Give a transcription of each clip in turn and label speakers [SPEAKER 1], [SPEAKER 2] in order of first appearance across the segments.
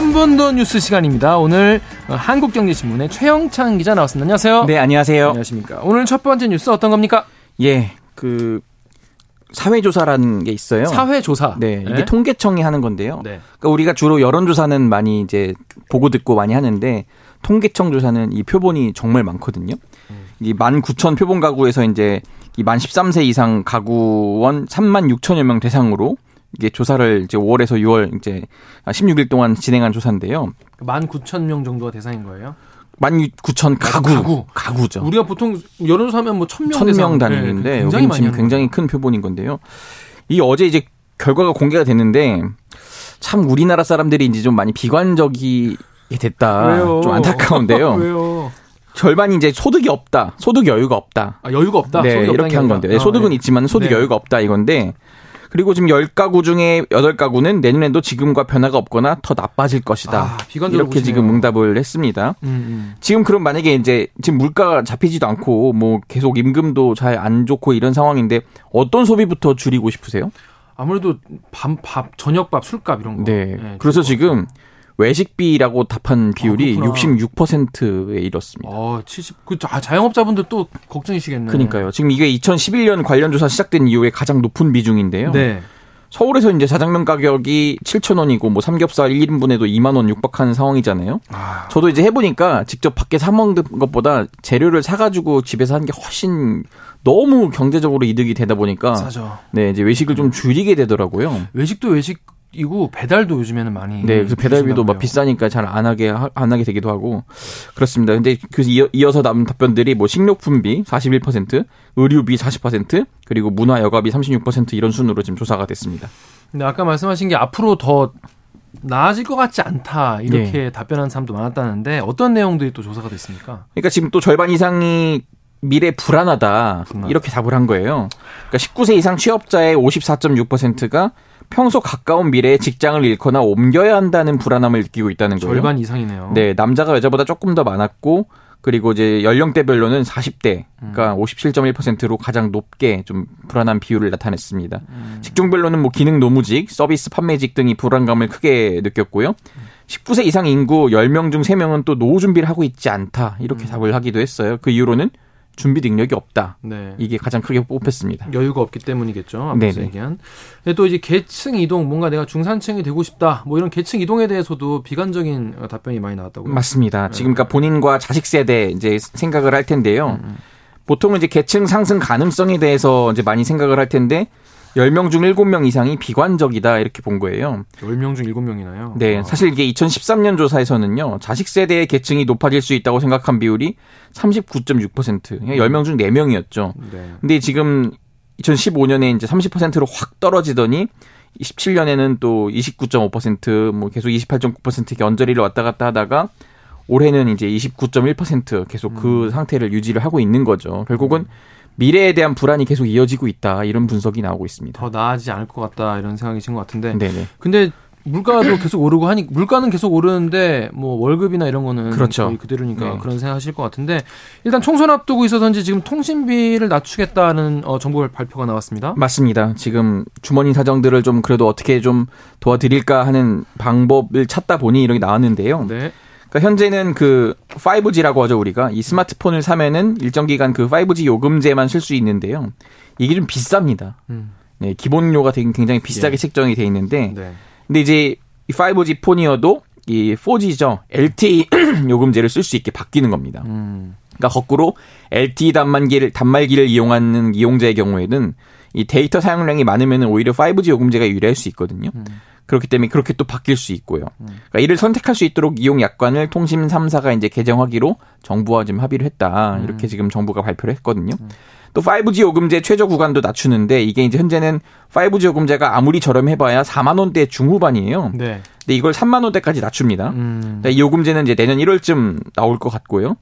[SPEAKER 1] 한 번 더 뉴스 시간입니다. 오늘 한국경제신문의 최영창 기자 나왔습니다. 안녕하세요.
[SPEAKER 2] 네, 안녕하세요.
[SPEAKER 1] 안녕하십니까. 오늘 첫 번째 뉴스 어떤 겁니까?
[SPEAKER 2] 예, 그 사회조사라는 게 있어요.
[SPEAKER 1] 사회조사.
[SPEAKER 2] 네, 이게 네? 통계청이 하는 건데요. 네. 그러니까 우리가 주로 여론조사는 많이 이제 보고 듣고 많이 하는데 통계청 조사는 이 표본이 정말 많거든요. 음. 이만 9천 표본 가구에서 이제 이만 13세 이상 가구원 3만 6천여 명 대상으로 이게 조사를 이제 5월에서 6월 이제 16일 동안 진행한 조사인데요.
[SPEAKER 1] 19,000명 정도가 대상인 거예요?
[SPEAKER 2] 19,000 가구, 가구. 가구죠.
[SPEAKER 1] 우리가 보통 여론조사면 뭐 1,000명
[SPEAKER 2] 1,000명 단위인데 네, 굉장히 지금 굉장히 큰 표본인 건데요. 이 어제 이제 결과가 공개가 됐는데 참 우리나라 사람들이 이제 좀 많이 비관적이 됐다. 왜요? 좀 안타까운데요.
[SPEAKER 1] 왜요?
[SPEAKER 2] 절반이 이제 소득이 없다. 소득 여유가 없다.
[SPEAKER 1] 아, 여유가 없다.
[SPEAKER 2] 네, 이렇게 한 건데. 네, 소득은 아, 네. 있지만 소득 네. 여유가 없다 이건데 그리고 지금 10가구 중에 8가구는 내년에도 지금과 변화가 없거나 더 나빠질 것이다. 아, 이렇게 보시네요. 지금 응답을 했습니다. 음, 음. 지금 그럼 만약에 이제 지금 물가가 잡히지도 않고 뭐 계속 임금도 잘 안 좋고 이런 상황인데 어떤 소비부터 줄이고 싶으세요?
[SPEAKER 1] 아무래도 밥, 밥 저녁밥, 술값 이런 거.
[SPEAKER 2] 네. 네 그래서 지금 외식비라고 답한 비율이 아, 66%에 이렇습니다.
[SPEAKER 1] 어, 70. 그 자영업자분들 또 걱정이시겠네요.
[SPEAKER 2] 그러니까요. 지금 이게 2011년 관련 조사 시작된 이후에 가장 높은 비중인데요. 네. 서울에서 이제 자장면 가격이 7,000원이고 뭐 삼겹살 1인분에도 2만 원 육박하는 상황이잖아요. 아. 저도 이제 해 보니까 직접 밖에 사 먹는 것보다 재료를 사 가지고 집에서 하는 게 훨씬 너무 경제적으로 이득이 되다 보니까
[SPEAKER 1] 싸죠.
[SPEAKER 2] 네, 이제 외식을 좀 줄이게 되더라고요.
[SPEAKER 1] 외식도 외식 이고 배달도 요즘에는 많이
[SPEAKER 2] 네 그래서 배달비도 막 비싸니까 잘 안 하게 안 하게 되기도 하고 그렇습니다. 근데 그 이어 서 남은 답변들이 뭐 식료품비 41%, 의류비 40% 그리고 문화 여가비 36% 이런 순으로 지금 조사가 됐습니다.
[SPEAKER 1] 근데 아까 말씀하신 게 앞으로 더 나아질 것 같지 않다 이렇게 네. 답변한 사람도 많았다는데 어떤 내용들이 또 조사가 됐습니까?
[SPEAKER 2] 그러니까 지금 또 절반 이상이 미래 불안하다 이렇게 답을 한 거예요. 그러니까 19세 이상 취업자의 54.6%가 평소 가까운 미래에 직장을 잃거나 옮겨야 한다는 불안함을 느끼고 있다는 거예요.
[SPEAKER 1] 절반 이상이네요.
[SPEAKER 2] 네, 남자가 여자보다 조금 더 많았고 그리고 이제 연령대별로는 40대, 그러니까 음. 57.1%로 가장 높게 좀 불안한 비율을 나타냈습니다. 음. 직종별로는 뭐 기능 노무직, 서비스 판매직 등이 불안감을 크게 느꼈고요. 19세 이상 인구 10명 중 3명은 또 노후 준비를 하고 있지 않다. 이렇게 음. 답을 하기도 했어요. 그 이유로는 준비 능력이 없다. 네. 이게 가장 크게 뽑혔습니다.
[SPEAKER 1] 여유가 없기 때문이겠죠. 앞서 얘기한. 또 이제 계층 이동, 뭔가 내가 중산층이 되고 싶다. 뭐 이런 계층 이동에 대해서도 비관적인 답변이 많이 나왔다고요.
[SPEAKER 2] 맞습니다. 네. 지금 그러니까 본인과 자식 세대 이제 생각을 할 텐데요. 음. 음. 보통은 이제 계층 상승 가능성에 대해서 이제 많이 생각을 할 텐데 10명 중 7명 이상이 비관적이다 이렇게 본 거예요.
[SPEAKER 1] 10명 중 7명이나요?
[SPEAKER 2] 네. 아. 사실 이게 2013년 조사에서는요. 자식 세대의 계층이 높아질 수 있다고 생각한 비율이 39.6%. 10명 중 4명이었죠. 네. 근데 지금 2015년에 이제 30%로 확 떨어지더니 27년에는 또 29.5%뭐 계속 28.9% 이렇게 언저리를 왔다 갔다 하다가 올해는 이제 29.1% 계속 그 음. 상태를 유지를 하고 있는 거죠. 결국은 음. 미래에 대한 불안이 계속 이어지고 있다 이런 분석이 나오고 있습니다.
[SPEAKER 1] 더 나아지지 않을 것 같다 이런 생각이 든 것 같은데. 네네. 근데 물가도 계속 오르고 하니 물가는 계속 오르는데 뭐 월급이나 이런 거는 그렇죠. 거의 그대로니까 네. 그런 생각하실 것 같은데 일단 총선 앞두고 있어서인지 지금 통신비를 낮추겠다는 어, 정보 발표가 나왔습니다.
[SPEAKER 2] 맞습니다. 지금 주머니 사정들을 좀 그래도 어떻게 좀 도와드릴까 하는 방법을 찾다 보니 이렇게 나왔는데요. 네. 그러니까 현재는 그 5G라고 하죠 우리가 이 스마트폰을 사면은 일정 기간 그 5G 요금제만 쓸 수 있는데요. 이게 좀 비쌉니다. 음. 네, 기본료가 굉장히 비싸게 예. 책정이 돼 있는데, 네. 근데 이제 이 5G 폰이어도 이 4G죠 LTE 요금제를 쓸 수 있게 바뀌는 겁니다. 음. 그러니까 거꾸로 LTE 단말기를 단말기를 이용하는 이용자의 경우에는 이 데이터 사용량이 많으면 오히려 5G 요금제가 유리할 수 있거든요. 음. 그렇기 때문에 그렇게 또 바뀔 수 있고요. 그러니까 이를 선택할 수 있도록 이용 약관을 통신 3사가 이제 개정하기로 정부와 지금 합의를 했다. 음. 이렇게 지금 정부가 발표를 했거든요. 음. 또 5G 요금제 최저 구간도 낮추는데 이게 이제 현재는 5G 요금제가 아무리 저렴해봐야 4만 원대 중후반이에요. 네. 근데 이걸 3만 원대까지 낮춥니다. 음. 그러니까 이 요금제는 이제 내년 1월쯤 나올 것 같고요.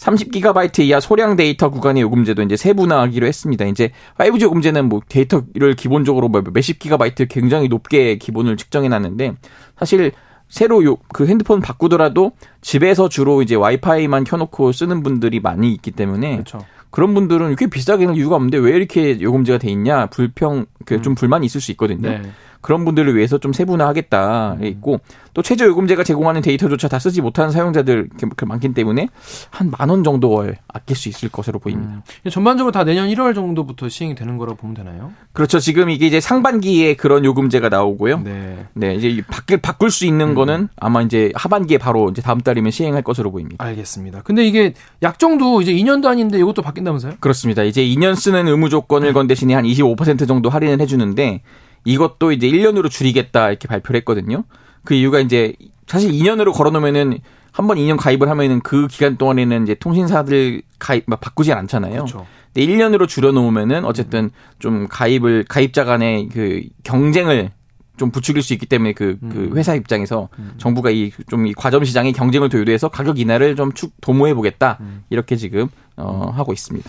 [SPEAKER 2] 30기가바이트 이하 소량 데이터 구간의 요금제도 이제 세분화하기로 했습니다. 이제 5G 요금제는 뭐 데이터를 기본적으로 뭐 몇십 기가바이트 굉장히 높게 기본을 측정해 놨는데 사실 새로 요, 그 핸드폰 바꾸더라도 집에서 주로 이제 와이파이만 켜놓고 쓰는 분들이 많이 있기 때문에 그렇죠. 그런 분들은 이렇게 비싸게 할 이유가 없는데 왜 이렇게 요금제가 돼 있냐 불평 그좀 음. 불만이 있을 수 있거든요. 네. 그런 분들을 위해서 좀 세분화하겠다 음. 있고 또 최저 요금제가 제공하는 데이터조차 다 쓰지 못하는 사용자들 많기 때문에 한 만 원 정도를 아낄 수 있을 것으로 보입니다.
[SPEAKER 1] 음. 전반적으로 다 내년 1월 정도부터 시행이 되는 거라고 보면 되나요?
[SPEAKER 2] 그렇죠. 지금 이게 이제 상반기에 그런 요금제가 나오고요. 네. 네 이제 바뀔 바꿀 수 있는 음. 거는 아마 이제 하반기에 바로 이제 다음 달이면 시행할 것으로 보입니다.
[SPEAKER 1] 알겠습니다. 근데 이게 약정도 이제 2년 단위인데 이것도 바뀐다면서요?
[SPEAKER 2] 그렇습니다. 이제 2년 쓰는 의무 조건을 건 대신에 한 25% 정도 할인을 해주는데 이것도 이제 1년으로 줄이겠다 이렇게 발표를 했거든요. 그 이유가 이제 사실 2년으로 걸어놓으면은 한 번 2년 가입을 하면은 그 기간 동안에는 이제 통신사들 가입 바꾸지 않잖아요. 그렇죠. 근데 1년으로 줄여놓으면은 어쨌든 좀 가입을 가입자 간의 그 경쟁을 좀 부추길 수 있기 때문에 그, 그 음. 회사 입장에서 음. 정부가 이 좀이 과점 시장의 경쟁을 더 유도해서 가격 인하를 좀 축 도모해 보겠다 음. 이렇게 지금 어 하고 있습니다.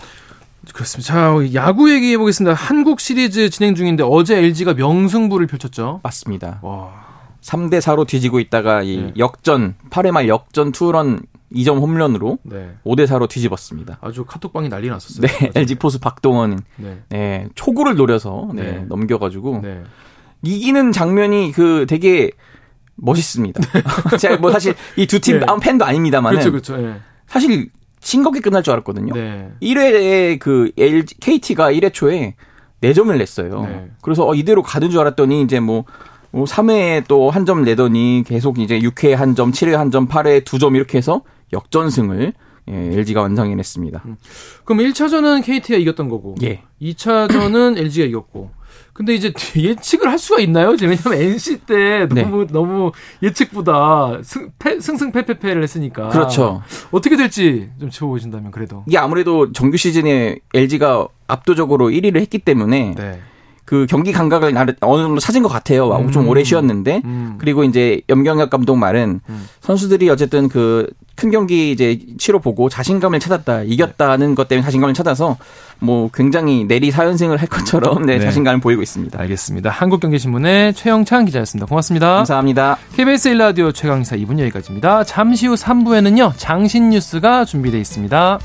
[SPEAKER 1] 그렇습니다. 자, 야구 얘기해 보겠습니다. 한국 시리즈 진행 중인데 어제 LG가 명승부를 펼쳤죠.
[SPEAKER 2] 맞습니다. 와. 3대 4로 뒤지고 있다가 이 네. 역전 8회 말 역전 투런 2점 홈런으로 네. 5대 4로 뒤집었습니다.
[SPEAKER 1] 아주 카톡방이 난리 났었어요.
[SPEAKER 2] 네, LG 포수 박동원 네. 네. 초구를 노려서 네, 네. 넘겨 가지고 네. 이기는 장면이 그 되게 멋있습니다. 제가 뭐 사실 이 두팀 네. 팬도 아닙니다만 그렇죠, 그렇죠. 사실 싱겁게 끝날 줄 알았거든요. 네. 1회에 그 LG, KT가 1회 초에 4점을 냈어요. 네. 그래서 어, 이대로 가는 줄 알았더니 이제 뭐, 뭐 3회에 또 한 점 내더니 계속 이제 6회에 한 점, 7회에 한 점, 8회에 두 점 이렇게 해서 역전승을 예, LG가 완성해냈습니다. 음.
[SPEAKER 1] 그럼 1차전은 KT가 이겼던 거고, 예. 2차전은 LG가 이겼고, 근데 이제 예측을 할 수가 있나요? 왜냐면 NC 때 너무 네. 너무 예측보다 승, 패, 승승패패패를 했으니까.
[SPEAKER 2] 그렇죠.
[SPEAKER 1] 어떻게 될지 좀 지켜보신다면 그래도.
[SPEAKER 2] 이게 아무래도 정규 시즌에 LG가 압도적으로 1위를 했기 때문에 네. 그 경기 감각을 어느 정도 찾은 것 같아요. 음. 좀 오래 쉬었는데 음. 그리고 이제 염경엽 감독 말은 음. 선수들이 어쨌든 그 큰 경기 이제 치러 보고 자신감을 찾았다, 이겼다는 것 때문에 자신감을 찾아서 뭐 굉장히 내리 사연승을 할 것처럼 네, 네. 자신감을 보이고 있습니다.
[SPEAKER 1] 알겠습니다. 한국경제신문의 최영찬 기자였습니다. 고맙습니다.
[SPEAKER 2] 감사합니다.
[SPEAKER 1] KBS 1라디오 최강사 2분 여기까지입니다. 잠시 후 3부에는요 장신 뉴스가 준비되어 있습니다.